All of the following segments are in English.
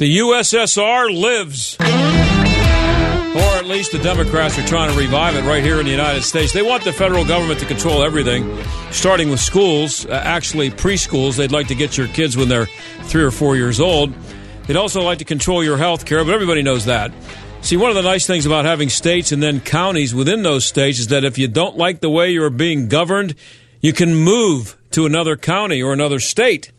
The USSR lives. Or at least the Democrats are trying to revive it right here in the United States. They want the federal government to control everything, starting with schools, uh, actually preschools. They'd like to get your kids when they're three or four years old. They'd also like to control your health care, but everybody knows that. See, one of the nice things about having states and then counties within those states is that if you don't like the way you're being governed, you can move to another county or another state.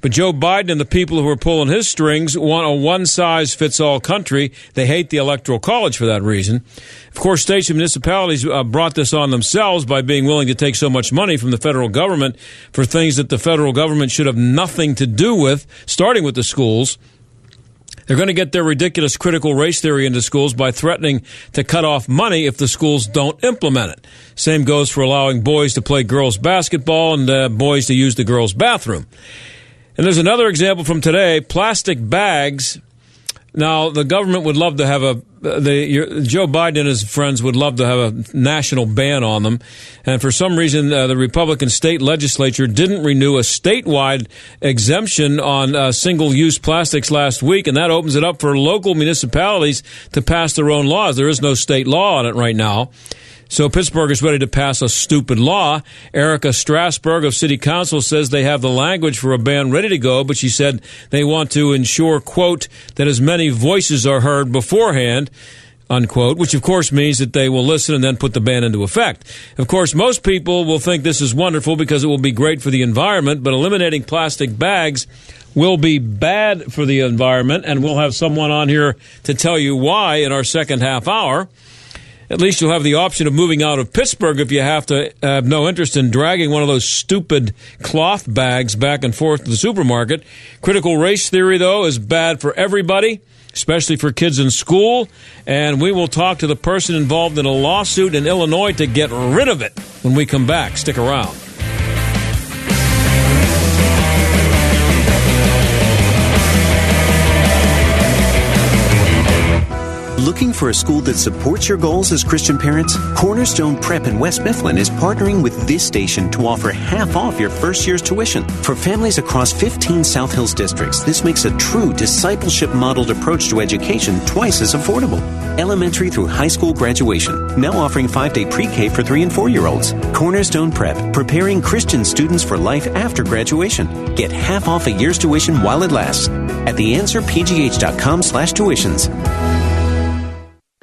But Joe Biden and the people who are pulling his strings want a one size fits all country. They hate the Electoral College for that reason. Of course, states and municipalities uh, brought this on themselves by being willing to take so much money from the federal government for things that the federal government should have nothing to do with, starting with the schools. They're going to get their ridiculous critical race theory into schools by threatening to cut off money if the schools don't implement it. Same goes for allowing boys to play girls basketball and uh, boys to use the girls' bathroom. And there's another example from today plastic bags. Now, the government would love to have a, the, Joe Biden and his friends would love to have a national ban on them. And for some reason, uh, the Republican state legislature didn't renew a statewide exemption on uh, single use plastics last week. And that opens it up for local municipalities to pass their own laws. There is no state law on it right now. So Pittsburgh is ready to pass a stupid law. Erika Strassburger of City Council says they have the language for a ban ready to go, but she said they want to ensure, quote, that as many voices are heard beforehand unquote, which of course means that they will listen and then put the ban into effect. Of course, most people will think this is wonderful because it will be great for the environment, but eliminating plastic bags will be bad for the environment, and we'll have someone on here to tell you why in our second half hour at least you'll have the option of moving out of Pittsburgh if you have to have no interest in dragging one of those stupid cloth bags back and forth to the supermarket. Critical race theory, though, is bad for everybody, especially for kids in school. And we will talk to the person involved in a lawsuit in Illinois to get rid of it when we come back. Stick around. Looking for a school that supports your goals as Christian parents? Cornerstone Prep in West Mifflin is partnering with this station to offer half off your first year's tuition. For families across 15 South Hills districts, this makes a true discipleship modeled approach to education twice as affordable. Elementary through high school graduation, now offering five day pre K for three and four year olds. Cornerstone Prep, preparing Christian students for life after graduation. Get half off a year's tuition while it lasts at theanswerpgh.com slash tuitions.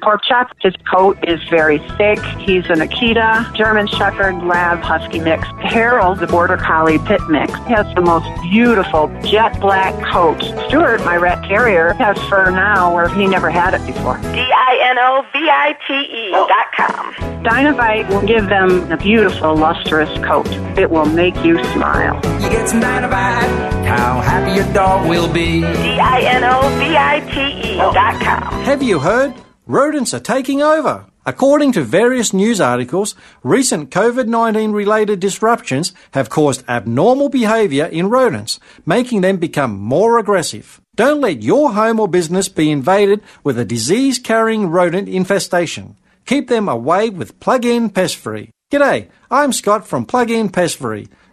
Pork chop. His coat is very thick. He's an Akita, German Shepherd, Lab, Husky mix. Harold, the Border Collie Pit mix, has the most beautiful jet black coat. Stuart, my rat terrier, has fur now where he never had it before. D-I-N-O-V-I-T-E oh. dot com. Dinovite will give them a beautiful, lustrous coat. It will make you smile. You get some Dinovite, how happy your dog will be. D-I-N-O-V-I-T-E oh. dot com. Have you heard? Rodents are taking over. According to various news articles, recent COVID 19 related disruptions have caused abnormal behavior in rodents, making them become more aggressive. Don't let your home or business be invaded with a disease carrying rodent infestation. Keep them away with Plug In Pest Free. G'day, I'm Scott from Plug In Pest Free.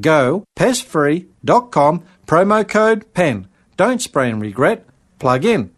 go pestfree.com, promo code PEN. Don't spray and regret, plug in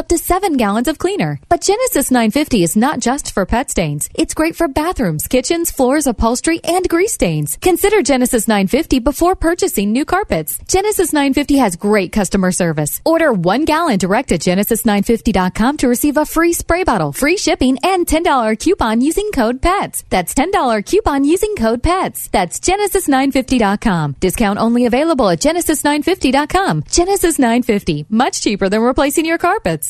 up to seven gallons gallons of cleaner. But Genesis 950 is not just for pet stains. It's great for bathrooms, kitchens, floors, upholstery, and grease stains. Consider Genesis 950 before purchasing new carpets. Genesis 950 has great customer service. Order one gallon direct at genesis950.com to receive a free spray bottle, free shipping, and $10 coupon using code PETS. That's $10 coupon using code PETS. That's genesis950.com. Discount only available at genesis950.com. Genesis 950, much cheaper than replacing your carpets.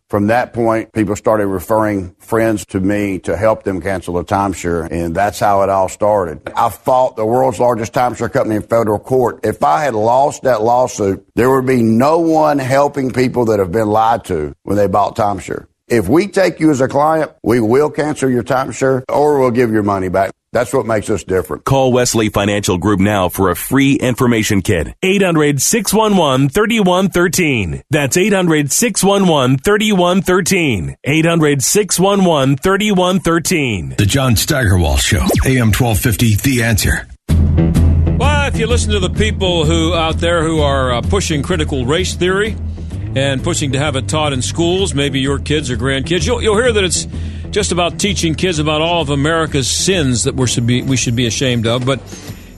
From that point, people started referring friends to me to help them cancel a timeshare, and that's how it all started. I fought the world's largest timeshare company in federal court. If I had lost that lawsuit, there would be no one helping people that have been lied to when they bought timeshare. If we take you as a client, we will cancel your timeshare or we'll give your money back. That's what makes us different. Call Wesley Financial Group now for a free information kit. 800 611 3113. That's 800 611 3113. 800 611 3113. The John Steigerwald Show, AM 1250, The Answer. Well, if you listen to the people who out there who are uh, pushing critical race theory and pushing to have it taught in schools, maybe your kids or grandkids, you'll, you'll hear that it's just about teaching kids about all of America's sins that we should be, we should be ashamed of. But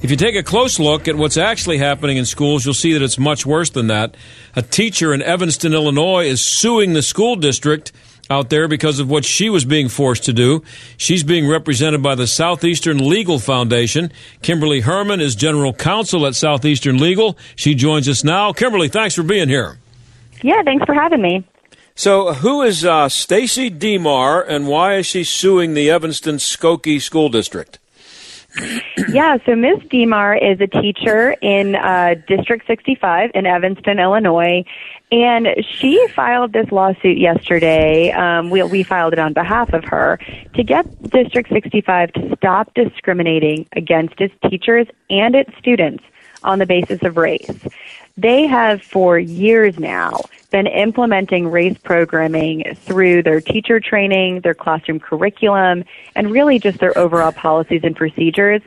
if you take a close look at what's actually happening in schools, you'll see that it's much worse than that. A teacher in Evanston, Illinois, is suing the school district out there because of what she was being forced to do. She's being represented by the Southeastern Legal Foundation. Kimberly Hermann is general counsel at Southeastern Legal. She joins us now. Kimberly, thanks for being here. Yeah, thanks for having me. So, who is uh, Stacy Deemar, and why is she suing the Evanston Skokie School District? yeah, so Ms. Deemar is a teacher in uh, District 65 in Evanston, Illinois, and she filed this lawsuit yesterday. Um, we, we filed it on behalf of her to get District 65 to stop discriminating against its teachers and its students on the basis of race. They have for years now been implementing race programming through their teacher training, their classroom curriculum, and really just their overall policies and procedures.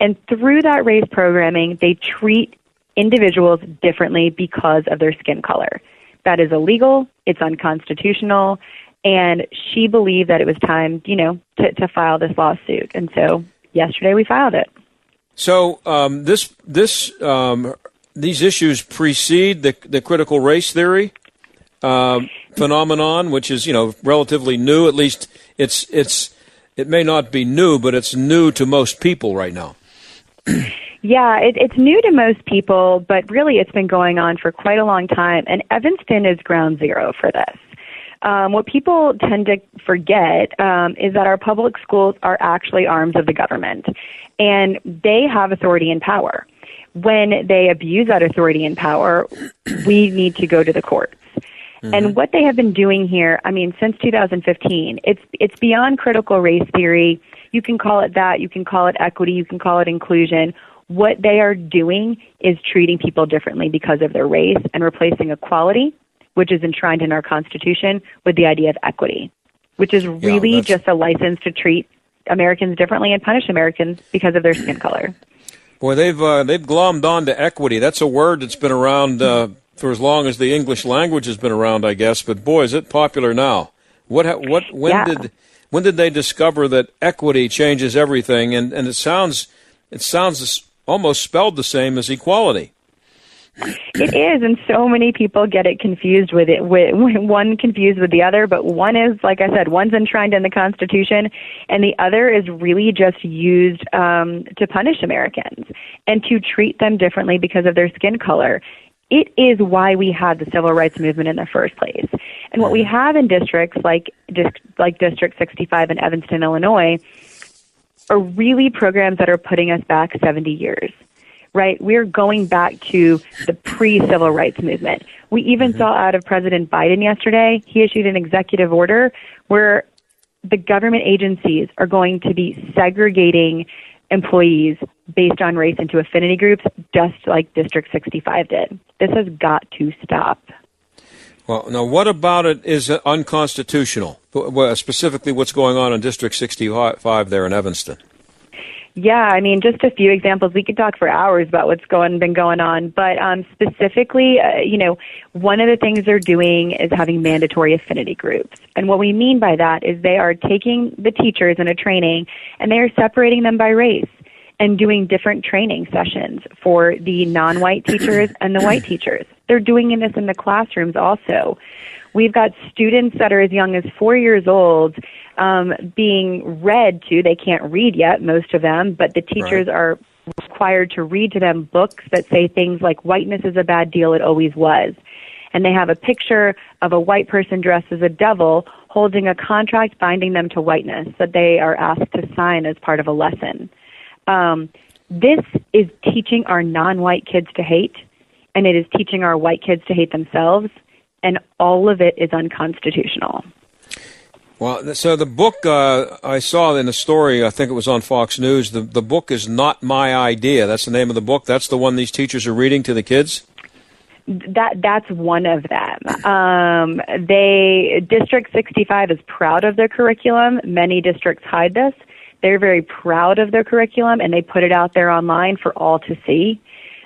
And through that race programming, they treat individuals differently because of their skin color. That is illegal, it's unconstitutional, and she believed that it was time, you know, to, to file this lawsuit. And so yesterday we filed it. So um, this this um, these issues precede the the critical race theory um, phenomenon, which is you know relatively new. At least it's it's it may not be new, but it's new to most people right now. Yeah, it, it's new to most people, but really it's been going on for quite a long time. And Evanston is ground zero for this. Um, what people tend to forget um, is that our public schools are actually arms of the government, and they have authority and power. When they abuse that authority and power, we need to go to the courts. Mm-hmm. And what they have been doing here, I mean, since 2015, it's it's beyond critical race theory. You can call it that. You can call it equity. You can call it inclusion what they are doing is treating people differently because of their race and replacing equality, which is enshrined in our Constitution, with the idea of equity, which is really yeah, just a license to treat Americans differently and punish Americans because of their skin color. Boy, they've uh, they've glommed on to equity. That's a word that's been around uh, for as long as the English language has been around, I guess. But boy, is it popular now. What what when yeah. did when did they discover that equity changes everything? And and it sounds it sounds almost spelled the same as equality. It is, and so many people get it confused with it. With, one confused with the other, but one is, like I said, one's enshrined in the Constitution, and the other is really just used um, to punish Americans and to treat them differently because of their skin color. It is why we had the civil rights movement in the first place. And what we have in districts like like District 65 in Evanston, Illinois, are really programs that are putting us back 70 years right? We're going back to the pre civil rights movement. We even mm-hmm. saw out of President Biden yesterday, he issued an executive order where the government agencies are going to be segregating employees based on race into affinity groups, just like District 65 did. This has got to stop. Well, now, what about it is unconstitutional? Specifically, what's going on in District 65 there in Evanston? Yeah, I mean, just a few examples. We could talk for hours about what's going been going on, but um, specifically, uh, you know, one of the things they're doing is having mandatory affinity groups, and what we mean by that is they are taking the teachers in a training and they are separating them by race and doing different training sessions for the non-white teachers and the white teachers. They're doing this in the classrooms also. We've got students that are as young as four years old um, being read to. They can't read yet, most of them, but the teachers right. are required to read to them books that say things like whiteness is a bad deal, it always was. And they have a picture of a white person dressed as a devil holding a contract binding them to whiteness that they are asked to sign as part of a lesson. Um, this is teaching our non white kids to hate, and it is teaching our white kids to hate themselves, and all of it is unconstitutional. Well, so the book uh, I saw in the story, I think it was on Fox News. The the book is not my idea. That's the name of the book. That's the one these teachers are reading to the kids. That that's one of them. Um, they District 65 is proud of their curriculum. Many districts hide this. They're very proud of their curriculum, and they put it out there online for all to see.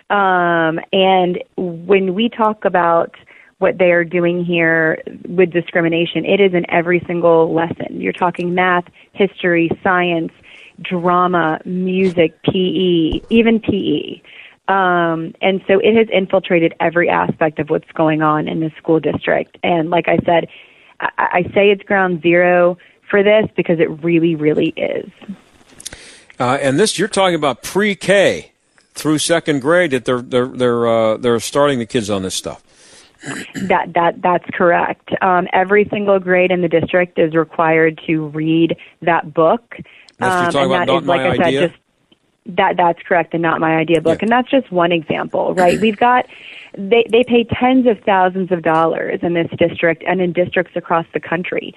Um, and when we talk about what they are doing here with discrimination. It is in every single lesson. You're talking math, history, science, drama, music, PE, even PE. Um, and so it has infiltrated every aspect of what's going on in the school district. And like I said, I, I say it's ground zero for this because it really, really is. Uh, and this, you're talking about pre-K through second grade that they're they're they're uh, they're starting the kids on this stuff. That that that's correct. Um, every single grade in the district is required to read that book. Um, and that is, like I said, idea? just that that's correct, and not my idea book. Yeah. And that's just one example, right? We've got they they pay tens of thousands of dollars in this district and in districts across the country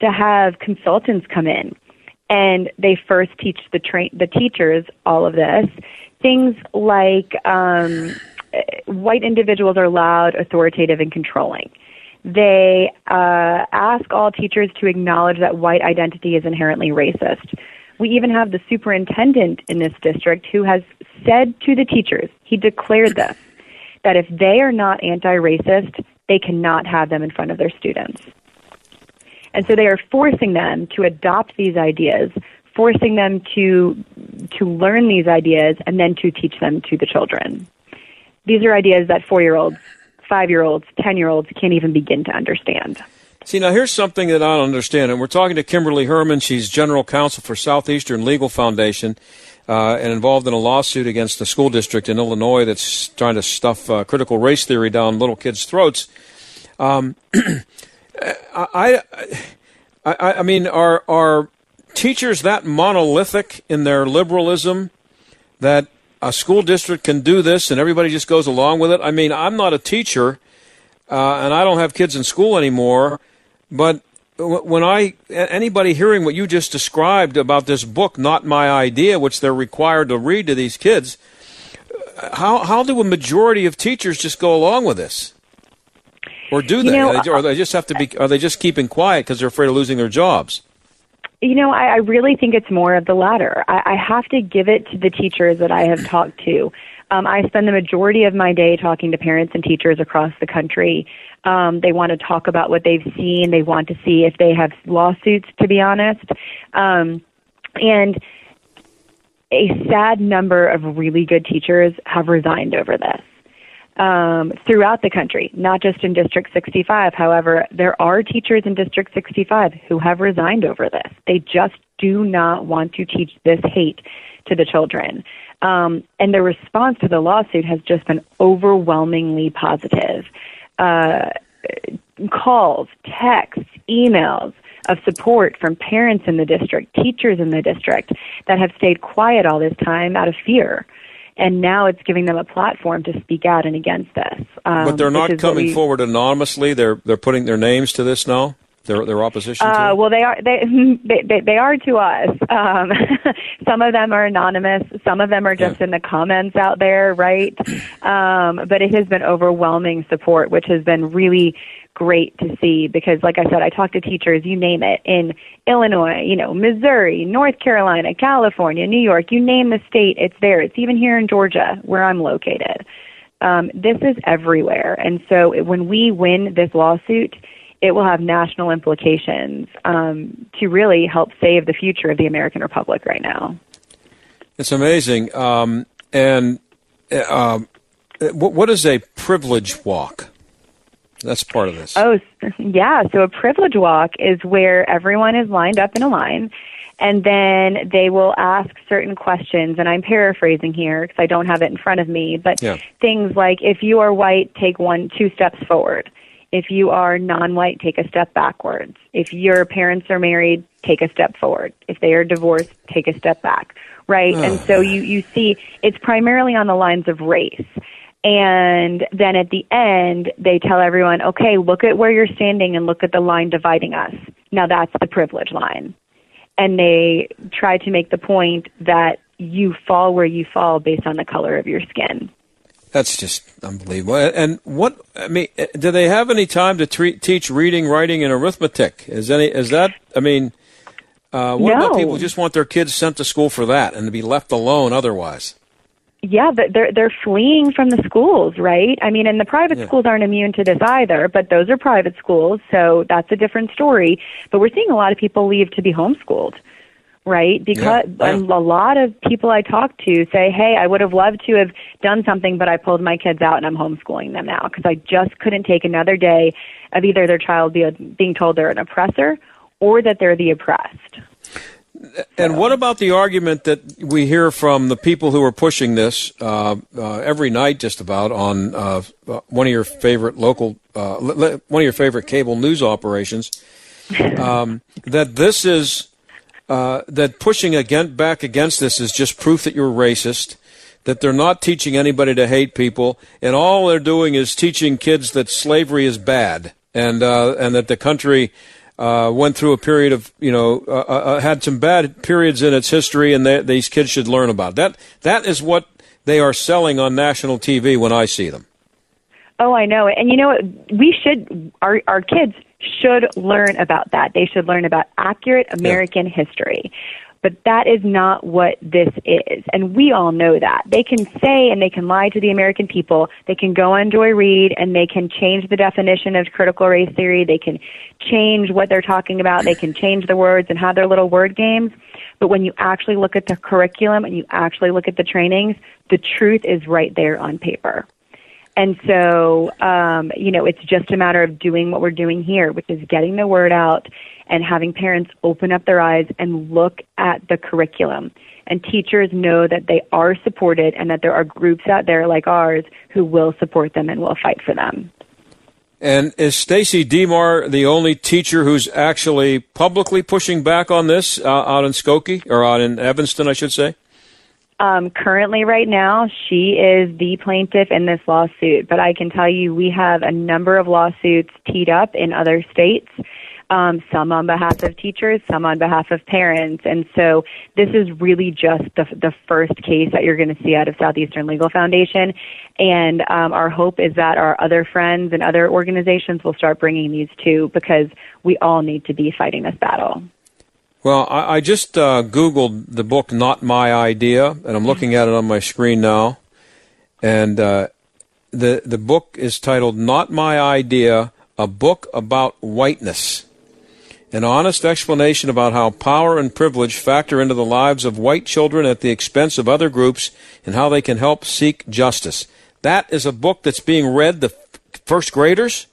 to have consultants come in and they first teach the train the teachers all of this things like um white individuals are loud, authoritative, and controlling. They uh, ask all teachers to acknowledge that white identity is inherently racist. We even have the superintendent in this district who has said to the teachers, he declared this, that if they are not anti racist, they cannot have them in front of their students. And so they are forcing them to adopt these ideas, forcing them to, to learn these ideas, and then to teach them to the children. These are ideas that four year olds, five year olds, 10 year olds can't even begin to understand. See, now here's something that I don't understand. And we're talking to Kimberly Hermann. She's general counsel for Southeastern Legal Foundation uh, and involved in a lawsuit against a school district in Illinois that's trying to stuff uh, critical race theory down little kids' throats. Um, I, I, I, mean, are, are teachers that monolithic in their liberalism that a school district can do this and everybody just goes along with it. I mean, I'm not a teacher uh, and I don't have kids in school anymore, but when I anybody hearing what you just described about this book, not my idea, which they're required to read to these kids, how how do a majority of teachers just go along with this, or do they, you know, or they just have to be? Are they just keeping quiet because they're afraid of losing their jobs? You know, I, I really think it's more of the latter. I, I have to give it to the teachers that I have talked to. Um, I spend the majority of my day talking to parents and teachers across the country. Um, they want to talk about what they've seen. They want to see if they have lawsuits, to be honest. Um, and a sad number of really good teachers have resigned over this. Um, throughout the country, not just in District 65. However, there are teachers in District 65 who have resigned over this. They just do not want to teach this hate to the children. Um, and the response to the lawsuit has just been overwhelmingly positive. Uh, calls, texts, emails of support from parents in the district, teachers in the district that have stayed quiet all this time out of fear and now it's giving them a platform to speak out and against this. Um, but they're not coming we, forward anonymously. They're they're putting their names to this now. Their their opposition. Uh, well, they are they, they they are to us. Um, some of them are anonymous. Some of them are just yeah. in the comments out there, right? Um, but it has been overwhelming support, which has been really great to see because like I said, I talk to teachers, you name it, in Illinois, you know, Missouri, North Carolina, California, New York, you name the state, it's there. It's even here in Georgia where I'm located. Um, this is everywhere. And so when we win this lawsuit, it will have national implications um, to really help save the future of the American Republic right now. It's amazing. Um, and uh, what is a privilege walk? That's part of this. Oh, yeah. So a privilege walk is where everyone is lined up in a line, and then they will ask certain questions. And I'm paraphrasing here because I don't have it in front of me, but yeah. things like if you are white, take one, two steps forward. If you are non-white, take a step backwards. If your parents are married, take a step forward. If they are divorced, take a step back. Right? And so you you see it's primarily on the lines of race. And then at the end, they tell everyone, okay, look at where you're standing and look at the line dividing us. Now that's the privilege line. And they try to make the point that you fall where you fall based on the color of your skin. That's just unbelievable. And what I mean, do they have any time to treat, teach reading, writing, and arithmetic? Is any is that? I mean, uh, what no. about people who just want their kids sent to school for that and to be left alone otherwise? Yeah, but they're they're fleeing from the schools, right? I mean, and the private yeah. schools aren't immune to this either, but those are private schools, so that's a different story. But we're seeing a lot of people leave to be homeschooled, right? Because yeah. Yeah. a lot of people I talk to say, "Hey, I would have loved to have done something, but I pulled my kids out and I'm homeschooling them now because I just couldn't take another day of either their child be, being told they're an oppressor or that they're the oppressed." And what about the argument that we hear from the people who are pushing this uh, uh, every night, just about on uh, uh one of your favorite local, uh, one of your favorite cable news operations, um, that this is uh, that pushing against, back against this is just proof that you're racist, that they're not teaching anybody to hate people, and all they're doing is teaching kids that slavery is bad, and and that the country uh, went through a period of, you know, uh, uh, uh, had some bad periods in its history, and they, these kids should learn about that. That is what they are selling on national TV when I see them. Oh, I know. And you know what? We should, our, our kids should learn about that. They should learn about accurate American yeah. history. But that is not what this is. And we all know that. They can say and they can lie to the American people. They can go on Joy Reid and they can change the definition of critical race theory. They can change what they're talking about. They can change the words and have their little word games. But when you actually look at the curriculum and you actually look at the trainings, the truth is right there on paper. And so, um, you know, it's just a matter of doing what we're doing here, which is getting the word out and having parents open up their eyes and look at the curriculum. And teachers know that they are supported and that there are groups out there like ours who will support them and will fight for them. And is Stacy Deemar the only teacher who's actually publicly pushing back on this uh, out in Skokie or out in Evanston, I should say? Um, currently, right now, she is the plaintiff in this lawsuit. But I can tell you, we have a number of lawsuits teed up in other states. Um, some on behalf of teachers, some on behalf of parents, and so this is really just the the first case that you're going to see out of Southeastern Legal Foundation. And um, our hope is that our other friends and other organizations will start bringing these too, because we all need to be fighting this battle. Well, I, I just uh, Googled the book Not My Idea, and I'm looking at it on my screen now. And uh, the, the book is titled Not My Idea A Book About Whiteness. An honest explanation about how power and privilege factor into the lives of white children at the expense of other groups and how they can help seek justice. that is a book that's being read the first graders.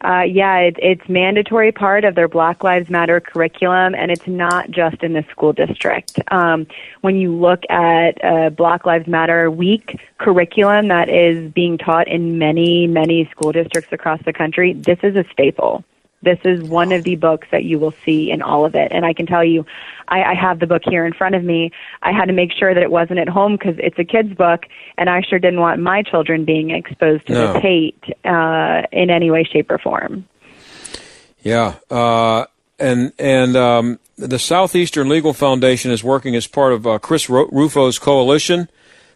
Uh, yeah, it, it's mandatory part of their Black Lives Matter curriculum, and it's not just in the school district. Um, when you look at uh, Black Lives Matter Week curriculum that is being taught in many, many school districts across the country, this is a staple. This is one of the books that you will see in all of it. And I can tell you, I, I have the book here in front of me. I had to make sure that it wasn't at home because it's a kid's book, and I sure didn't want my children being exposed to No. this hate uh, in any way, shape, or form. Yeah, uh, and and um, the Southeastern Legal Foundation is working as part of uh, Chris Rufo's coalition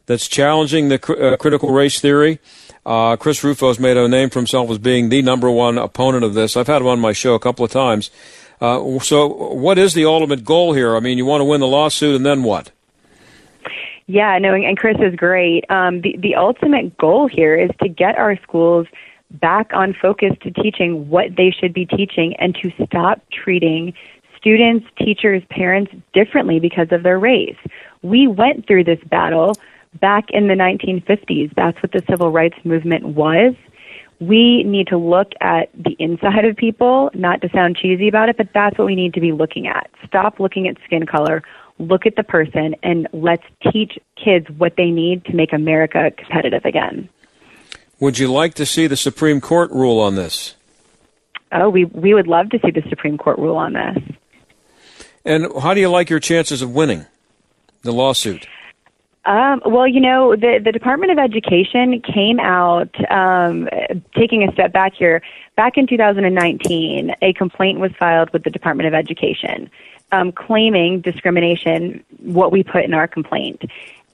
that's challenging the cr- uh, critical race theory. Uh, Chris Rufo's made a name for himself as being the number one opponent of this. I've had him on my show a couple of times. Uh, so, what is the ultimate goal here? I mean, you want to win the lawsuit, and then what? Yeah, no, and Chris is great. Um, the the ultimate goal here is to get our schools back on focus to teaching what they should be teaching, and to stop treating students, teachers, parents differently because of their race. We went through this battle back in the 1950s. That's what the civil rights movement was. We need to look at the inside of people, not to sound cheesy about it, but that's what we need to be looking at. Stop looking at skin color, look at the person, and let's teach kids what they need to make America competitive again. Would you like to see the Supreme Court rule on this? Oh, we we would love to see the Supreme Court rule on this. And how do you like your chances of winning the lawsuit? Um, well, you know, the the Department of Education came out um, taking a step back here. Back in 2019, a complaint was filed with the Department of Education um, claiming discrimination. What we put in our complaint.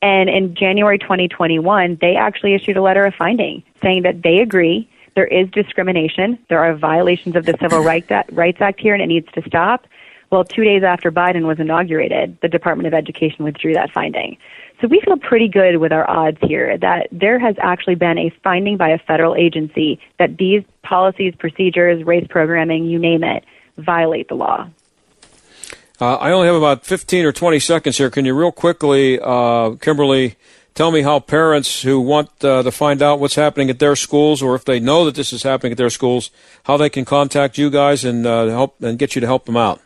And in January 2021, they actually issued a letter of finding saying that they agree there is discrimination, there are violations of the Civil Rights Act, Rights Act here, and it needs to stop. Well, two days after Biden was inaugurated, the Department of Education withdrew that finding. So we feel pretty good with our odds here that there has actually been a finding by a federal agency that these policies, procedures, race programming, you name it, violate the law. Uh, I only have about 15 or 20 seconds here. Can you real quickly, uh, Kimberly, tell me how parents who want uh, to find out what's happening at their schools, or if they know that this is happening at their schools, how they can contact you guys and uh, help and get you to help them out?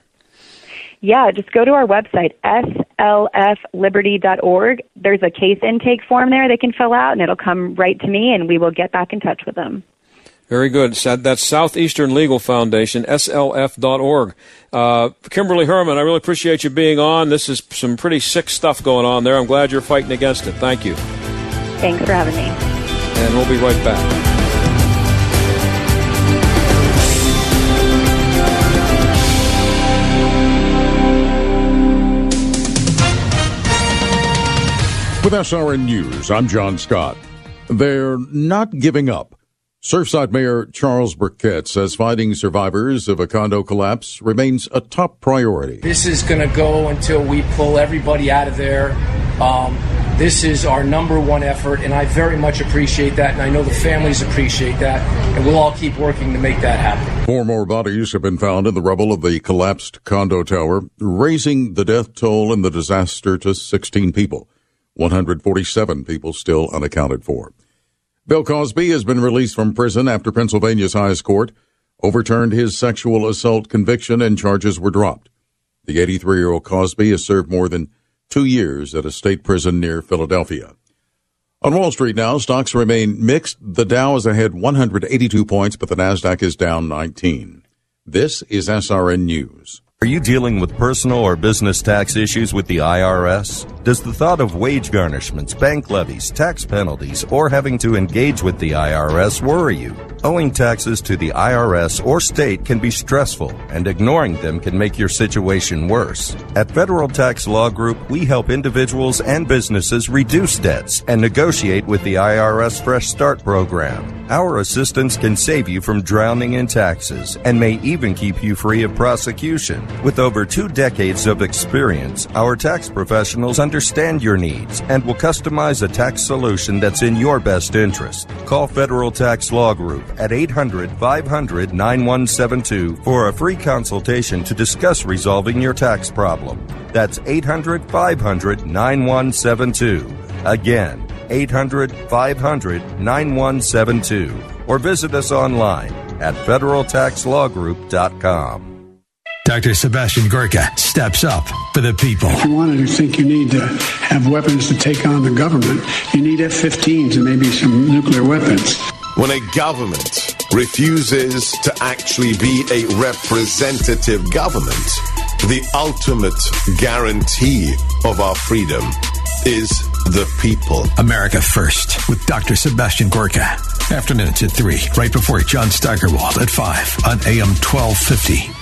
Yeah, just go to our website, slfliberty.org. There's a case intake form there they can fill out, and it'll come right to me, and we will get back in touch with them. Very good. That's Southeastern Legal Foundation, slf.org. Uh, Kimberly Hermann, I really appreciate you being on. This is some pretty sick stuff going on there. I'm glad you're fighting against it. Thank you. Thanks for having me. And we'll be right back. With SRN News, I'm John Scott. They're not giving up. Surfside Mayor Charles Burkett says finding survivors of a condo collapse remains a top priority. This is going to go until we pull everybody out of there. Um, this is our number one effort, and I very much appreciate that, and I know the families appreciate that, and we'll all keep working to make that happen. Four more bodies have been found in the rubble of the collapsed condo tower, raising the death toll in the disaster to 16 people. 147 people still unaccounted for. Bill Cosby has been released from prison after Pennsylvania's highest court overturned his sexual assault conviction and charges were dropped. The 83 year old Cosby has served more than two years at a state prison near Philadelphia. On Wall Street now, stocks remain mixed. The Dow is ahead 182 points, but the Nasdaq is down 19. This is SRN News. Are you dealing with personal or business tax issues with the IRS? Does the thought of wage garnishments, bank levies, tax penalties, or having to engage with the IRS worry you? Owing taxes to the IRS or state can be stressful, and ignoring them can make your situation worse. At Federal Tax Law Group, we help individuals and businesses reduce debts and negotiate with the IRS Fresh Start program. Our assistance can save you from drowning in taxes and may even keep you free of prosecution. With over two decades of experience, our tax professionals understand your needs and will customize a tax solution that's in your best interest. Call Federal Tax Law Group at 800 500 9172 for a free consultation to discuss resolving your tax problem. That's 800 500 9172. Again, 800 500 9172 or visit us online at federaltaxlawgroup.com. Dr. Sebastian Gorka steps up for the people. If you wanted to think you need to have weapons to take on the government, you need F 15s and maybe some nuclear weapons. When a government refuses to actually be a representative government, the ultimate guarantee of our freedom is the people. America First with Dr. Sebastian Gorka. Afternoons at 3, right before John Steigerwald at 5 on AM 1250.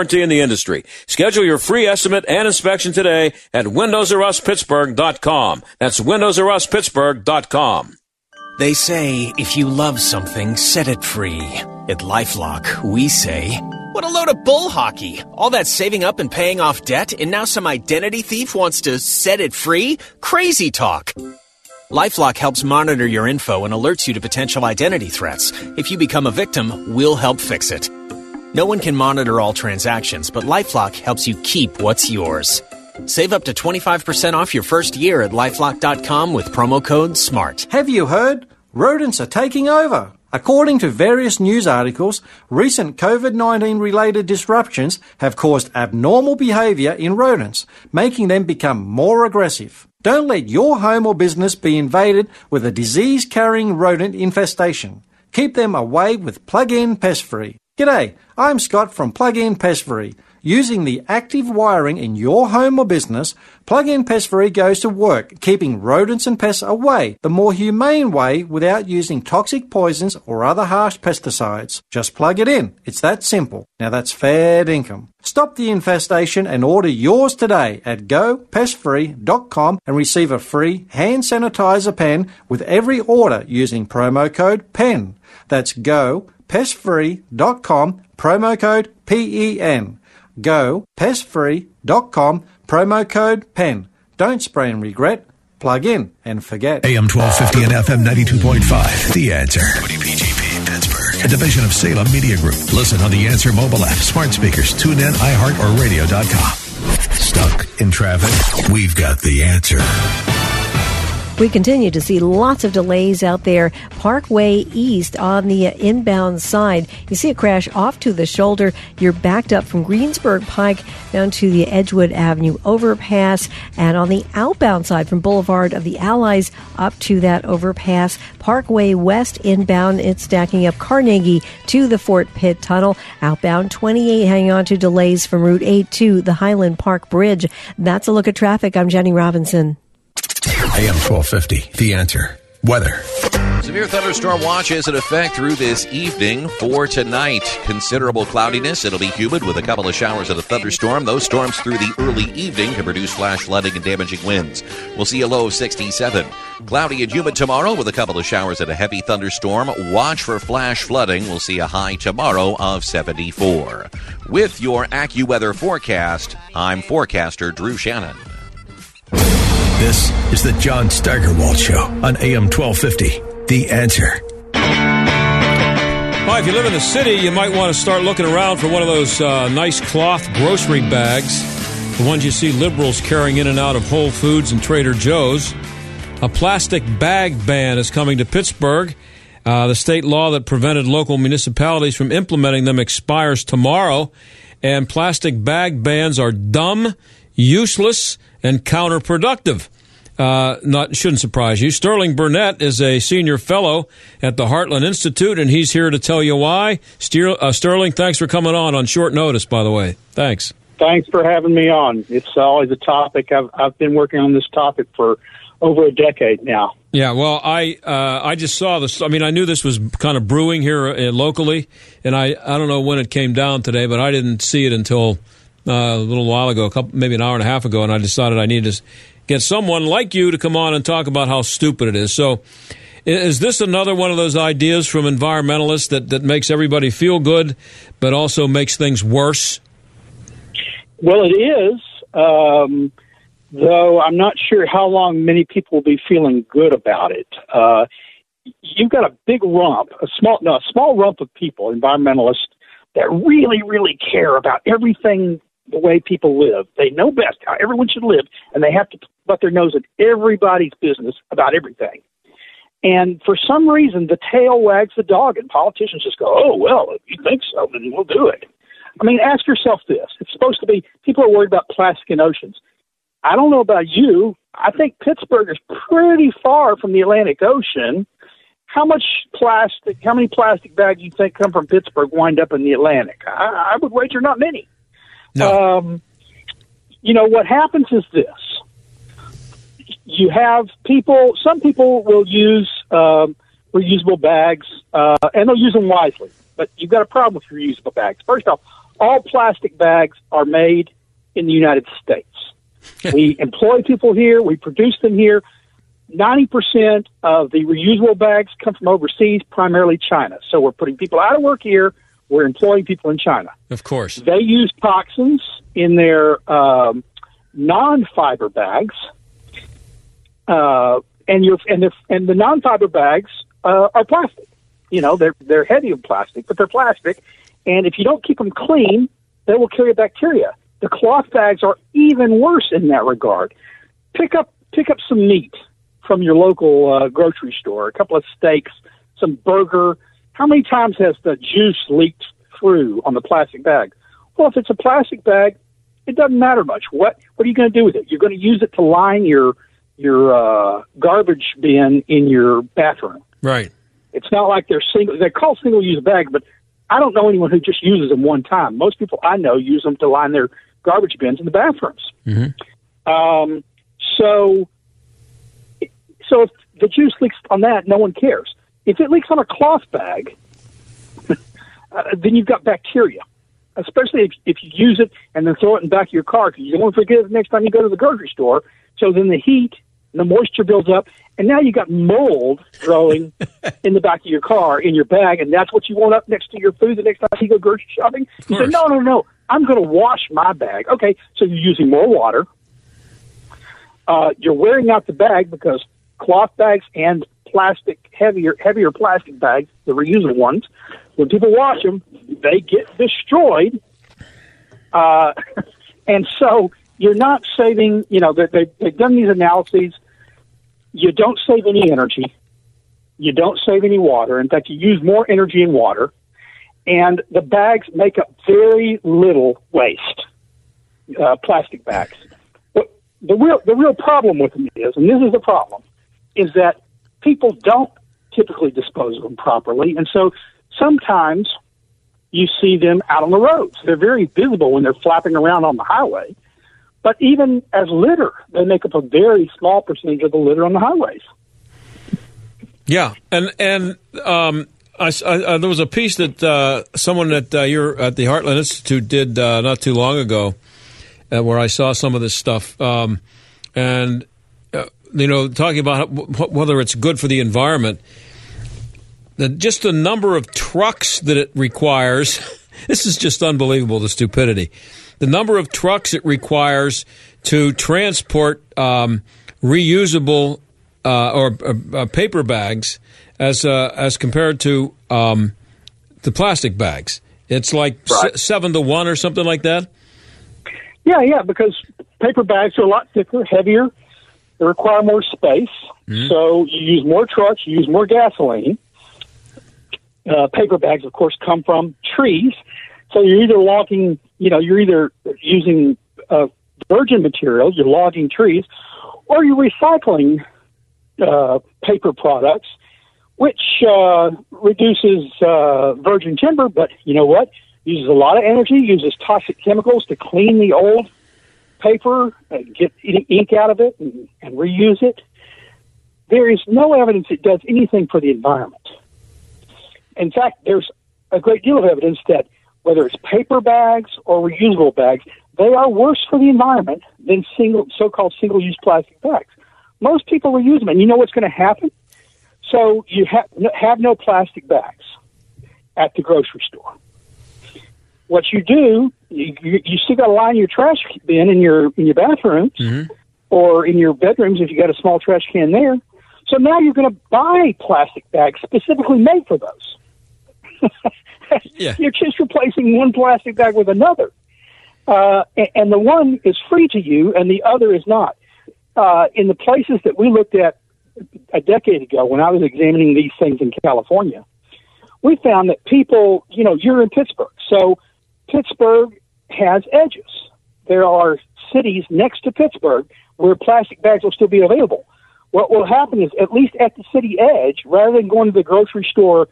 in the industry. Schedule your free estimate and inspection today at WindowsRUsPittsburgh.com. That's WindowsRUsPittsburgh.com. They say if you love something, set it free. At Lifelock, we say, what a load of bull hockey! All that saving up and paying off debt, and now some identity thief wants to set it free? Crazy talk! Lifelock helps monitor your info and alerts you to potential identity threats. If you become a victim, we'll help fix it. No one can monitor all transactions, but Lifelock helps you keep what's yours. Save up to 25% off your first year at lifelock.com with promo code SMART. Have you heard? Rodents are taking over. According to various news articles, recent COVID 19 related disruptions have caused abnormal behavior in rodents, making them become more aggressive. Don't let your home or business be invaded with a disease carrying rodent infestation. Keep them away with Plug In Pest Free. G'day, I'm Scott from Plug In Pest Free. Using the active wiring in your home or business, Plug-in Pest Free goes to work, keeping rodents and pests away the more humane way without using toxic poisons or other harsh pesticides. Just plug it in. It's that simple. Now that's fair income. Stop the infestation and order yours today at gopestfree.com and receive a free hand sanitizer pen with every order using promo code PEN. That's gopestfree.com, promo code PEN. Go pestfree.com, promo code PEN. Don't spray and regret. Plug in and forget. AM 1250 and FM 92.5. The answer. WPGP Pittsburgh. A division of Salem Media Group. Listen on the Answer mobile app, smart speakers, tune in, iHeart, or radio.com. Stuck in traffic? We've got the answer. We continue to see lots of delays out there. Parkway East on the inbound side. You see a crash off to the shoulder. You're backed up from Greensburg Pike down to the Edgewood Avenue overpass. And on the outbound side from Boulevard of the Allies up to that overpass. Parkway West inbound, it's stacking up Carnegie to the Fort Pitt Tunnel. Outbound 28 hanging on to delays from Route 8 to the Highland Park Bridge. That's a look at traffic. I'm Jenny Robinson. AM 1250, The Answer. Weather. Severe thunderstorm watch is in effect through this evening for tonight. Considerable cloudiness. It'll be humid with a couple of showers of a thunderstorm. Those storms through the early evening can produce flash flooding and damaging winds. We'll see a low of 67. Cloudy and humid tomorrow with a couple of showers and a heavy thunderstorm. Watch for flash flooding. We'll see a high tomorrow of 74. With your AccuWeather forecast, I'm forecaster Drew Shannon. This is the John Steigerwald Show on AM 1250. The answer. Well, if you live in the city, you might want to start looking around for one of those uh, nice cloth grocery bags, the ones you see liberals carrying in and out of Whole Foods and Trader Joe's. A plastic bag ban is coming to Pittsburgh. Uh, the state law that prevented local municipalities from implementing them expires tomorrow, and plastic bag bans are dumb, useless, and counterproductive. uh, not shouldn't surprise you. Sterling Burnett is a senior fellow at the Heartland Institute, and he's here to tell you why. Stier, uh, Sterling, thanks for coming on on short notice. By the way, thanks. Thanks for having me on. It's always a topic. I've I've been working on this topic for over a decade now. Yeah, well, I uh, I just saw this. I mean, I knew this was kind of brewing here uh, locally, and I I don't know when it came down today, but I didn't see it until uh, a little while ago, a couple, maybe an hour and a half ago, and I decided I needed to get someone like you to come on and talk about how stupid it is. So, is this another one of those ideas from environmentalists that, that makes everybody feel good, but also makes things worse? Well, it is, um, though I'm not sure how long many people will be feeling good about it. Uh, you've got a big rump, a small, no, a small rump of people, environmentalists, that really, really care about everything the way people live. They know best how everyone should live, and they have to put their nose in everybody's business about everything. And for some reason, the tail wags the dog, and politicians just go, "Oh well, if you think so, then we'll do it." I mean, ask yourself this: It's supposed to be people are worried about plastic in oceans. I don't know about you. I think Pittsburgh is pretty far from the Atlantic Ocean. How much plastic? How many plastic bags you think come from Pittsburgh wind up in the Atlantic? I, I would wager not many. No. Um, you know, what happens is this. You have people, some people will use um, reusable bags, uh, and they'll use them wisely. But you've got a problem with reusable bags. First off, all plastic bags are made in the United States. we employ people here, we produce them here. 90% of the reusable bags come from overseas, primarily China. So we're putting people out of work here we're employing people in China. Of course. They use toxins in their um, non-fiber bags, uh, and your and the and the non-fiber bags uh, are plastic. You know, they're they're heavy in plastic, but they're plastic, and if you don't keep them clean, they will carry bacteria. The cloth bags are even worse in that regard. Pick up pick up some meat from your local uh, grocery store, a couple of steaks, some burger how many times has the juice leaked through on the plastic bag? Well, if it's a plastic bag, it doesn't matter much. What what are you going to do with it? You're going to use it to line your your uh, garbage bin in your bathroom. Right. It's not like they're single. They're called single use bags, but I don't know anyone who just uses them one time. Most people I know use them to line their garbage bins in the bathrooms. Mm-hmm. Um, so, so if the juice leaks on that, no one cares. If it leaks on a cloth bag, uh, then you've got bacteria. Especially if, if you use it and then throw it in the back of your car because you don't want to forget it the next time you go to the grocery store. So then the heat and the moisture builds up, and now you got mold growing in the back of your car in your bag, and that's what you want up next to your food the next time you go grocery shopping. You say, no, no, no, I'm going to wash my bag. Okay, so you're using more water. Uh, you're wearing out the bag because cloth bags and plastic, heavier, heavier plastic bags, the reusable ones, when people wash them, they get destroyed. Uh, and so you're not saving, you know, they, they've done these analyses. You don't save any energy. You don't save any water. In fact, you use more energy and water. And the bags make up very little waste, uh, plastic bags. What, the real the real problem with them is, and this is the problem, is that people don't typically dispose of them properly. And so sometimes you see them out on the roads. They're very visible when they're flapping around on the highway. But even as litter, they make up a very small percentage of the litter on the highways. Yeah, and and um, I, I, there was a piece that uh, someone at uh, your at the Heartland Institute did uh, not too long ago, uh, where I saw some of this stuff, um, and you know, talking about whether it's good for the environment, the, just the number of trucks that it requires. This is just unbelievable, the stupidity. The number of trucks it requires to transport um, reusable uh, or uh, paper bags as uh, as compared to um, the plastic bags. It's like right. s- seven to one or something like that. Yeah, yeah, because paper bags are a lot thicker, heavier, they require more space, mm-hmm. so you use more trucks, you use more gasoline. Uh, paper bags, of course, come from trees, so you're either logging, you know, you're either using uh, virgin material, you're logging trees, or you're recycling uh, paper products, which uh, reduces uh, virgin timber, but you know what? Uses a lot of energy, uses toxic chemicals to clean the old paper, get ink out of it, and, and reuse it. There is no evidence it does anything for the environment. In fact, there's a great deal of evidence that whether it's paper bags or reusable bags, they are worse for the environment than single so-called single-use plastic bags. Most people reuse them, and you know what's going to happen? So you ha- have no plastic bags at the grocery store. What you do, you, you still got to line your trash bin in your in your bathrooms Mm-hmm. or in your bedrooms if you got a small trash can there. So now you're going to buy plastic bags specifically made for those. yeah. You're just replacing one plastic bag with another. Uh, and, and the one is free to you and the other is not. Uh, in the places that we looked at a decade ago when I was examining these things in California, we found that people, you know, you're in Pittsburgh. So Pittsburgh has edges. There are cities next to Pittsburgh where plastic bags will still be available. What will happen is, at least at the city edge, rather than going to the grocery store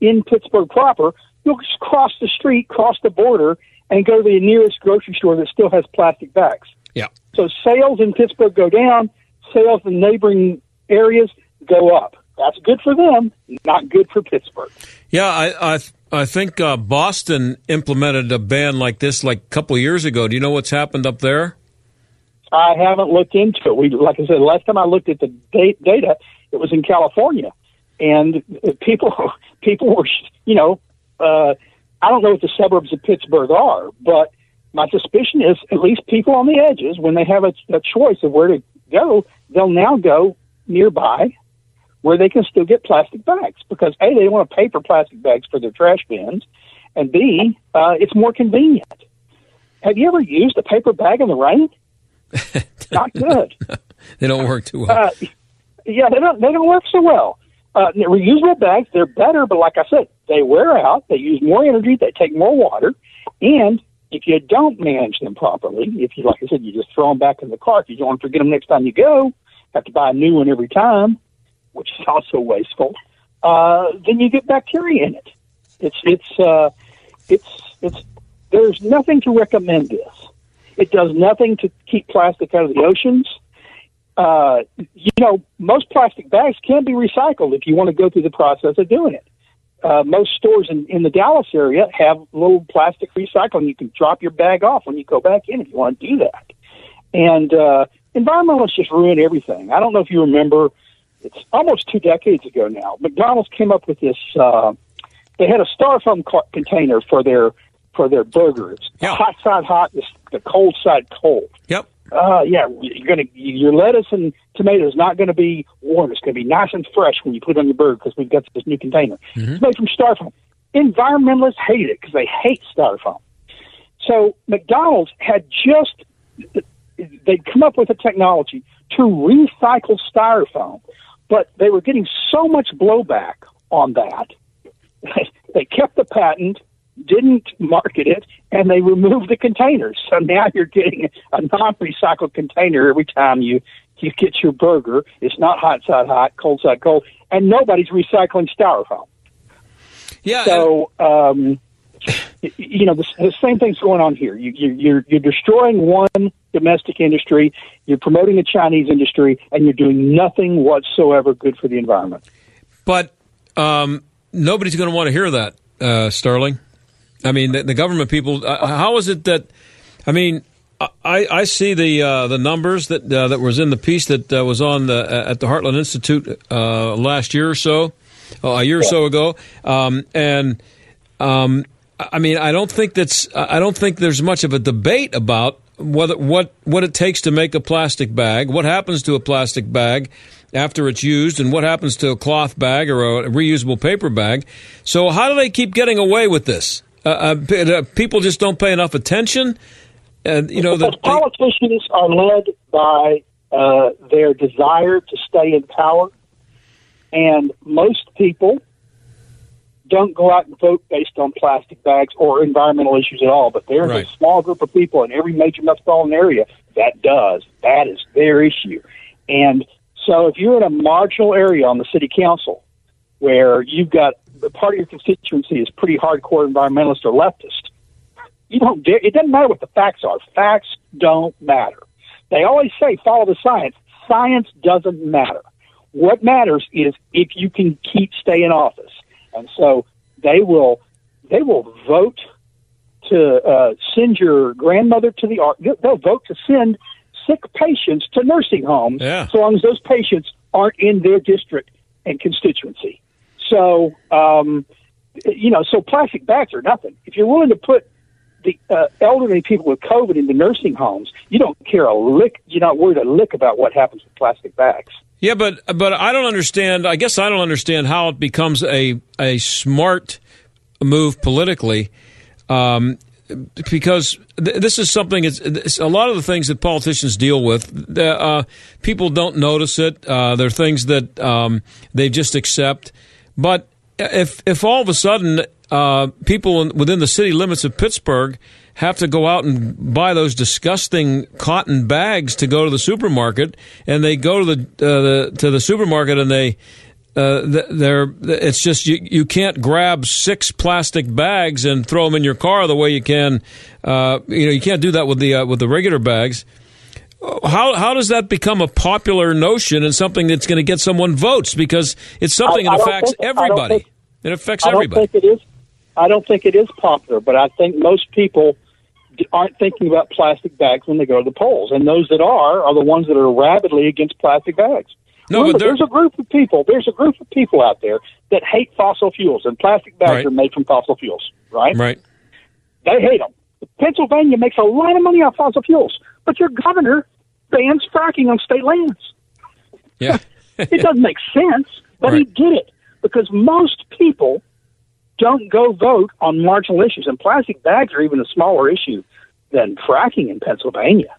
in Pittsburgh proper, you'll just cross the street, cross the border, and go to the nearest grocery store that still has plastic bags. Yeah. So sales in Pittsburgh go down, sales in neighboring areas go up. That's good for them, not good for Pittsburgh. Yeah, I I, I think uh, Boston implemented a ban like this like a couple of years ago. Do you know what's happened up there? I haven't looked into it. We, like I said, last time I looked at the da- data, it was in California, and people, people were, you know, uh, I don't know what the suburbs of Pittsburgh are, but my suspicion is at least people on the edges, when they have a, a choice of where to go, they'll now go nearby where they can still get plastic bags because a they don't want to pay for plastic bags for their trash bins, and b uh, it's more convenient. Have you ever used a paper bag in the rain? Not good. They don't work too well. Uh, yeah, they don't they don't work so well. Uh, reusable bags they're better, but like I said, they wear out. They use more energy. They take more water, and if you don't manage them properly, if you like I said, you just throw them back in the cart. You don't want to forget them next time you go. Have to buy a new one every time, which is also wasteful. Uh, then you get bacteria in it. It's it's uh, it's it's there's nothing to recommend this. It does nothing to keep plastic out of the oceans. Uh, you know, most plastic bags can be recycled if you want to go through the process of doing it. Uh, most stores in, in the Dallas area have little plastic recycling. You can drop your bag off when you go back in if you want to do that. And uh, environmentalists just ruin everything. I don't know if you remember, it's almost two decades ago now. McDonald's came up with this. Uh, they had a styrofoam co- container for their for their burgers. The hot side hot, the, the cold side cold. Yep. Uh, yeah, you're gonna your lettuce and tomatoes not going to be warm. It's going to be nice and fresh when you put it on your burger because we've got this new container. It's made from styrofoam. Environmentalists hate it because they hate styrofoam. So McDonald's had just they'd come up with a technology to recycle styrofoam, but they were getting so much blowback on that. They kept the patent, didn't market it, and they removed the containers. So now you're getting a non-recycled container every time you you get your burger. It's not hot side hot, cold side cold, and nobody's recycling styrofoam. Yeah. So um, you know the, the same thing's going on here. You, you, you're you're destroying one domestic industry, you're promoting a Chinese industry, and you're doing nothing whatsoever good for the environment. But um, nobody's going to want to hear that, uh, Sterling. I mean, the, the government people. Uh, how is it that? I mean, I, I see the uh, the numbers that uh, that was in the piece that uh, was on the at the Heartland Institute uh, last year or so, uh, a year or so ago, um, and um, I mean, I don't think that's I don't think there's much of a debate about whether what what it takes to make a plastic bag, what happens to a plastic bag after it's used, and what happens to a cloth bag or a reusable paper bag. So, how do they keep getting away with this? Uh, uh, uh, people just don't pay enough attention. And you know, the, politicians are led by uh, their desire to stay in power, and most people don't go out and vote based on plastic bags or environmental issues at all. But there's Right. a small group of people in every major metropolitan area that does. That is their issue, And so if you're in a marginal area on the city council where you've got the part of your constituency is pretty hardcore environmentalist or leftist, you don't dare, it doesn't matter what the facts are. Facts don't matter. They always say follow the science. Science doesn't matter. What matters is if you can keep stay in office. And so they will they will vote to uh, send your grandmother to the art. They'll vote to send sick patients to nursing homes, Yeah. so long as those patients aren't in their district and constituency. So, um, you know, so plastic bags are nothing. If you're willing to put the uh, elderly people with COVID into nursing homes, you don't care a lick. You're not worried a lick about what happens with plastic bags. Yeah, but but I don't understand. I guess I don't understand how it becomes a a smart move politically, um, because th- this is something. It's, a lot of the things that politicians deal with. Uh, people don't notice it. Uh, they're things that um, they just accept. But if if all of a sudden uh, people in, within the city limits of Pittsburgh have to go out and buy those disgusting cotton bags to go to the supermarket, and they go to the, uh, the to the supermarket and they uh, they're it's just you you can't grab six plastic bags and throw them in your car the way you can uh, you know you can't do that with the uh, with the regular bags. How how does that become a popular notion and something that's going to get someone votes because it's something I- that affects think- everybody. think- It affects I don't everybody. think it is. I don't think it is popular, but I think most people aren't thinking about plastic bags when they go to the polls, and those that are are the ones that are rabidly against plastic bags. No, Remember, but there's a group of people. There's a group of people out there that hate fossil fuels, and plastic bags Right. are made from fossil fuels, right? Right. They hate them. Pennsylvania makes a lot of money off fossil fuels, but your governor bans fracking on state lands. Yeah. it doesn't make sense, but he did it because most people don't go vote on marginal issues, and plastic bags are even a smaller issue than fracking in Pennsylvania.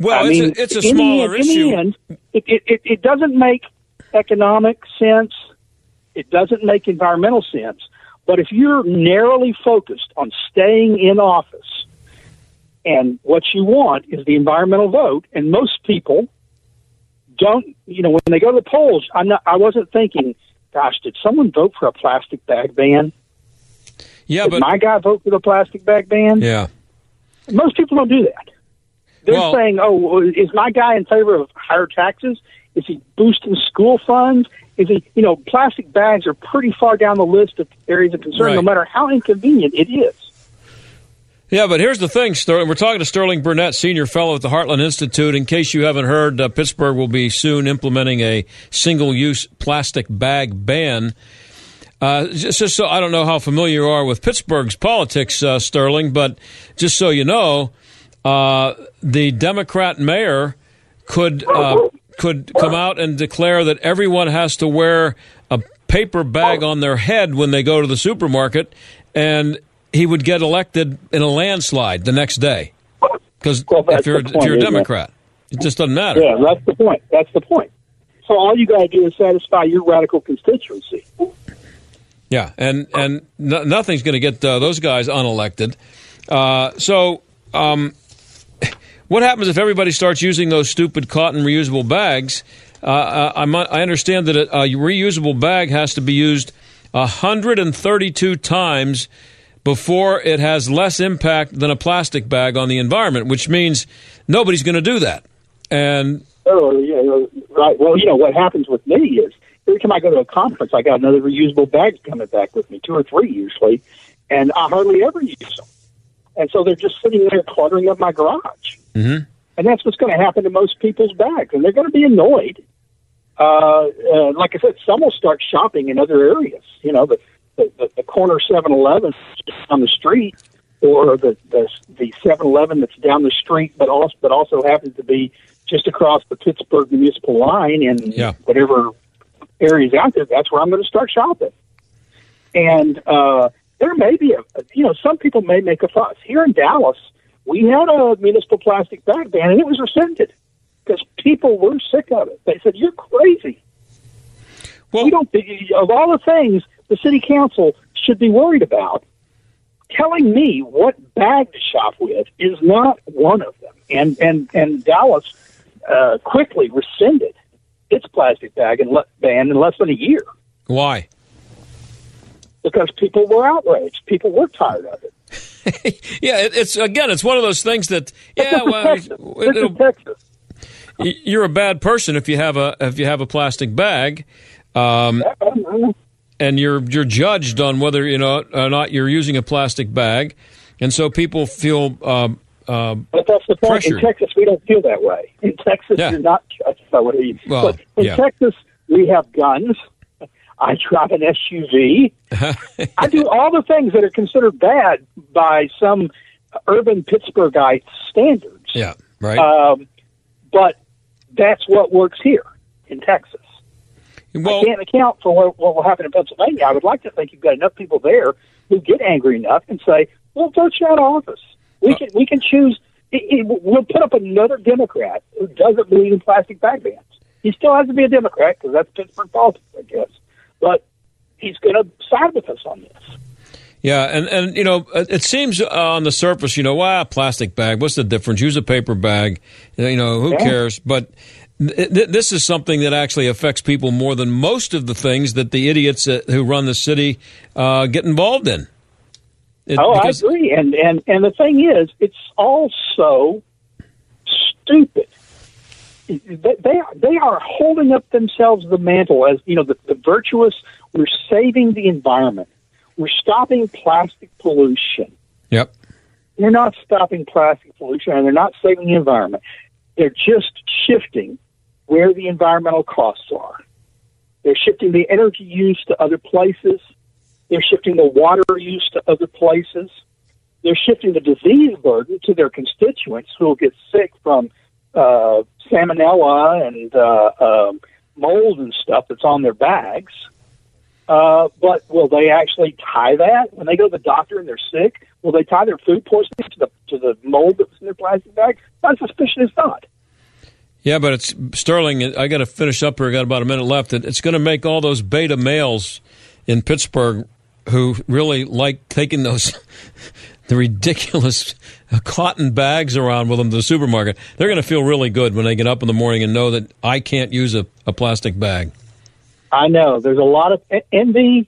Well, I it's a- mean, it's a in the smaller end- In issue. the end, it, it, it, it doesn't make economic sense. It doesn't make environmental sense. But if you're narrowly focused on staying in office, and what you want is the environmental vote, and most people don't, you know, when they go to the polls, I'm not, I wasn't thinking, gosh, did someone vote for a plastic bag ban? Yeah, did but my guy vote for the plastic bag ban? yeah. Most people don't do that. They're Well- saying, "Oh, is my guy in favor of higher taxes? Is he boosting school funds? Is he, you know, plastic bags are pretty far down the list of areas of concern, no matter how inconvenient it is." Yeah, but here's the thing, Sterling. We're talking to Sterling Burnett, senior fellow at the Heartland Institute. In case you haven't heard, uh, Pittsburgh will be soon implementing a single-use plastic bag ban. Uh, just, just so I don't know how familiar you are with Pittsburgh's politics, uh, Sterling, but just so you know, uh, the Democrat mayor could uh, could come out and declare that everyone has to wear a paper bag on their head when they go to the supermarket, and he would get elected in a landslide the next day. Because that's if you're, the if you're a isn't it? Democrat, it just doesn't matter. Yeah, that's the point. That's the point. So all you got to do is satisfy your radical constituency. Yeah, and and no, nothing's going to get uh, those guys unelected. Uh, so, um, what happens if everybody starts using those stupid cotton reusable bags? Uh, uh, I, I understand that a, a reusable bag has to be used 132 times before it has less impact than a plastic bag on the environment, which means nobody's going to do that. And Oh, yeah, right. Well, you know what happens with me is every time I go to a conference, I got another reusable bag coming back with me, two or three usually, and I hardly ever use them. And so they're just sitting there cluttering up my garage. Mhm. And that's what's going to happen to most people's bags, and they're going to be annoyed. Uh, uh, like I said, some will start shopping in other areas. You know, the the, the, the corner Seven Eleven on the street, or the the the Seven Eleven that's down the street, but also but also happens to be just across the Pittsburgh municipal line in Yeah. whatever areas out there. That's where I'm going to start shopping. And uh, there may be a, you know, some people may make a fuss. Here in Dallas, we had a municipal plastic bag ban, and it was rescinded because people were sick of it. They said, "You're crazy." Well, we don't. Of all the things the city council should be worried about, telling me what bag to shop with is not one of them. And and and Dallas, uh, quickly rescinded its plastic bag and le- ban in less than a year Why? because people were outraged. People were tired of it. Yeah, it, it's again, it's one of those things that yeah, this is well, Texas. Texas. you're a bad person if you have a if you have a plastic bag, um, and you're you're judged on whether you know or not you're using a plastic bag, and so people feel. Um, um, But that's the point. In Texas, we don't feel that way. In Texas, Yeah. you're not judged by what you. Well, but in yeah. Texas, we have guns. I drive an SUV. I do all the things that are considered bad by some urban Pittsburghite standards. yeah, right. Um, but that's what works here in Texas. Well- I can't account for what, what will happen in Pennsylvania. I would like to think you've got enough people there who get angry enough and say, "Well, vote you out of office. We can we can choose. It, it, we'll put up another Democrat who doesn't believe in plastic bag bans. He still has to be a Democrat because that's Pittsburgh politics, I guess. But he's going to side with us on this. Yeah, and, and you know, it seems uh, on the surface, you know, wow, plastic bag. What's the difference? Use a paper bag. You know, who Yeah. cares? But this is something that actually affects people more than most of the things that the idiots who run the city uh, get involved in. It- oh, because- I agree. And and and the thing is, it's also stupid. They they are, they are holding up themselves the mantle as you know the, the virtuous. We're saving the environment. We're stopping plastic pollution. Yep. They're not stopping plastic pollution, and they're not saving the environment. They're just shifting where the environmental costs are. They're shifting the energy use to other places. They're shifting the water use to other places. They're shifting the disease burden to their constituents who will get sick from uh, salmonella and uh, um, mold and stuff that's on their bags. Uh, but will they actually tie that when they go to the doctor and they're sick? Will they tie their food poisoning to the to the mold that's in their plastic bag? My suspicion is not. Yeah, but it's Sterling. I got to finish up here. I got about a minute left. It's going to make all those beta males in Pittsburgh who really like taking those the ridiculous cotton bags around with them to the supermarket. They're going to feel really good when they get up in the morning and know that I can't use a, a plastic bag. I know there's a lot of envy,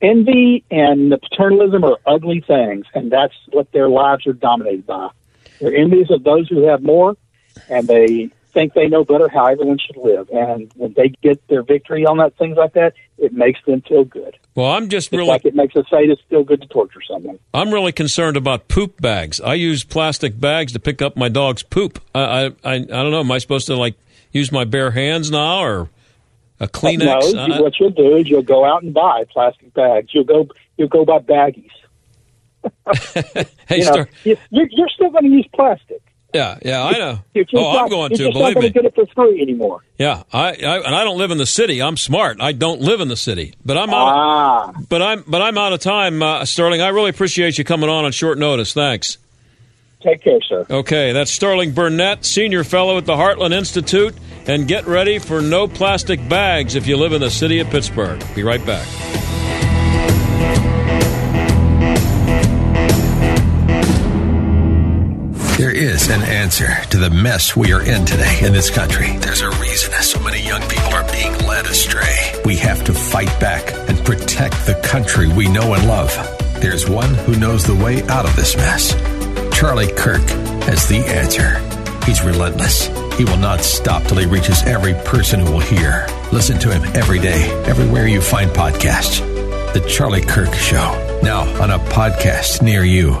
envy, and the paternalism are ugly things, and that's what their lives are dominated by. They're envious of those who have more, and they think they know better how everyone should live. And when they get their victory on that things like that, it makes them feel good. Well, I'm just It's really like it makes a sadist feel good to torture someone. I'm really concerned about poop bags. I use plastic bags to pick up my dog's poop. I I I, I don't know. Am I supposed to like use my bare hands now or a uh, Kleenex? No, I- what you'll do is you'll go out and buy plastic bags. You'll go you'll go buy baggies. hey, you know, Star- you're, you're still going to use plastic. Yeah, yeah, I know. You're just Oh, I'm not- going to. Believe not me. going to get it for free anymore. Yeah, I, I and I don't live in the city. I'm smart. I don't live in the city, but I'm out. Ah. But I'm but I'm out of time, uh, Sterling. I really appreciate you coming on on short notice. Thanks. Take care, sir. Okay, that's Sterling Burnett, senior fellow at the Heartland Institute, and get ready for no plastic bags if you live in the city of Pittsburgh. Be right back. There is an answer to the mess we are in today in this country. There's a reason so many young people are being led astray. We have to fight back and protect the country we know and love. There's one who knows the way out of this mess. Charlie Kirk has the answer. He's relentless. He will not stop till he reaches every person who will hear. Listen to him every day, everywhere you find podcasts. The Charlie Kirk Show, now on a podcast near you.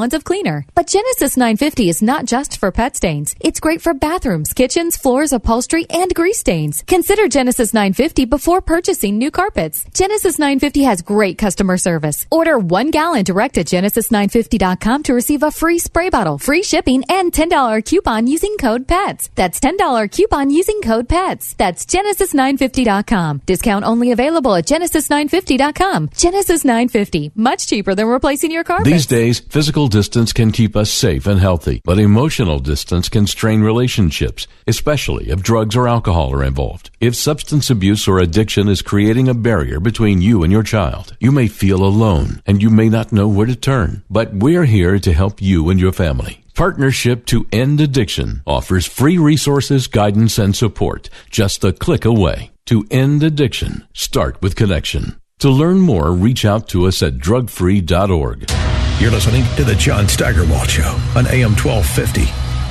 gallons of cleaner. But Genesis 950 is not just for pet stains. It's great for bathrooms, kitchens, floors, upholstery, and grease stains. Consider Genesis 950 before purchasing new carpets. Genesis 950 has great customer service. Order one gallon direct at genesis950.com to receive a free spray bottle, free shipping, and $10 coupon using code PETS. That's $10 coupon using code PETS. That's genesis950.com. Discount only available at genesis950.com. Genesis 950, much cheaper than replacing your carpet. These days, physical distance can keep us safe and healthy, but emotional distance can strain relationships, especially if drugs or alcohol are involved. If substance abuse or addiction is creating a barrier between you and your child, you may feel alone and you may not know where to turn. But we're here to help you and your family. Partnership to End Addiction offers free resources, guidance, and support just a click away. To end addiction, start with connection. To learn more, reach out to us at drugfree.org. You're listening to the John Steigerwald Show on AM 1250.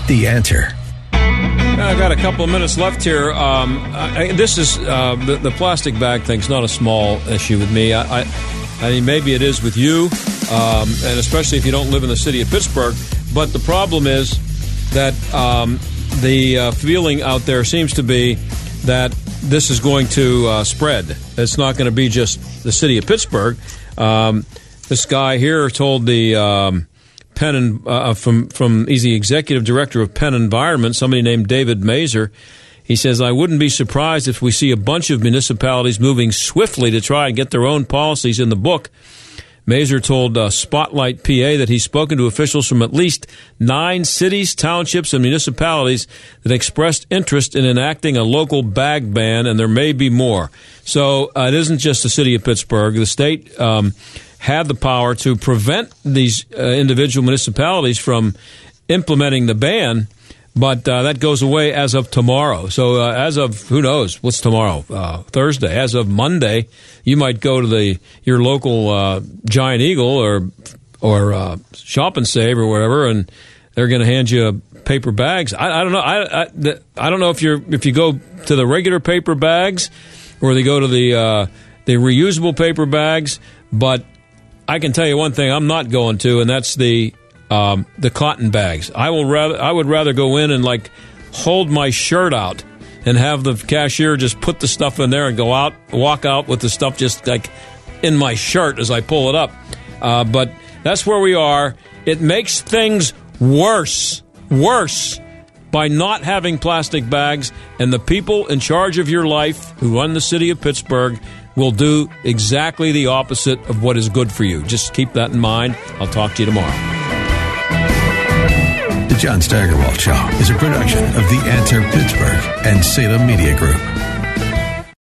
The answer. I've got a couple of minutes left here. Um, I, this is uh, the, the, plastic bag thing's not a small issue with me. I, I, I mean, maybe it is with you, um, and especially if you don't live in the city of Pittsburgh. But the problem is that um, the uh, feeling out there seems to be that this is going to uh, spread. It's not going to be just the city of Pittsburgh. Um, this guy here told the um, Penn and, uh, from from he's the executive director of Penn Environment. Somebody named David Masur. He says, I wouldn't be surprised if we see a bunch of municipalities moving swiftly to try and get their own policies in the book Masur told uh, Spotlight PA that he's spoken to officials from at least nine cities, townships, and municipalities that expressed interest in enacting a local bag ban, and there may be more. So uh, it isn't just the city of Pittsburgh. The state um, had the power to prevent these uh, individual municipalities from implementing the ban but uh, that goes away as of tomorrow. So uh, as of who knows what's tomorrow, uh, Thursday. As of Monday, you might go to the your local uh, Giant Eagle or or uh, Shop and Save or whatever, and they're going to hand you paper bags. I, I don't know. I, I, I don't know if you're if you go to the regular paper bags or they go to the uh, the reusable paper bags, but I can tell you one thing I'm not going to, and that's the um, the cotton bags. I will rather I would rather go in and like hold my shirt out and have the cashier just put the stuff in there and go out, walk out with the stuff just like in my shirt as I pull it up. Uh, but that's where we are. It makes things worse, worse by not having plastic bags, and the people in charge of your life who run the city of Pittsburgh will do exactly the opposite of what is good for you. Just keep that in mind. I'll talk to you tomorrow. The John Steigerwald Show is a production of The Answer Pittsburgh and Salem Media Group.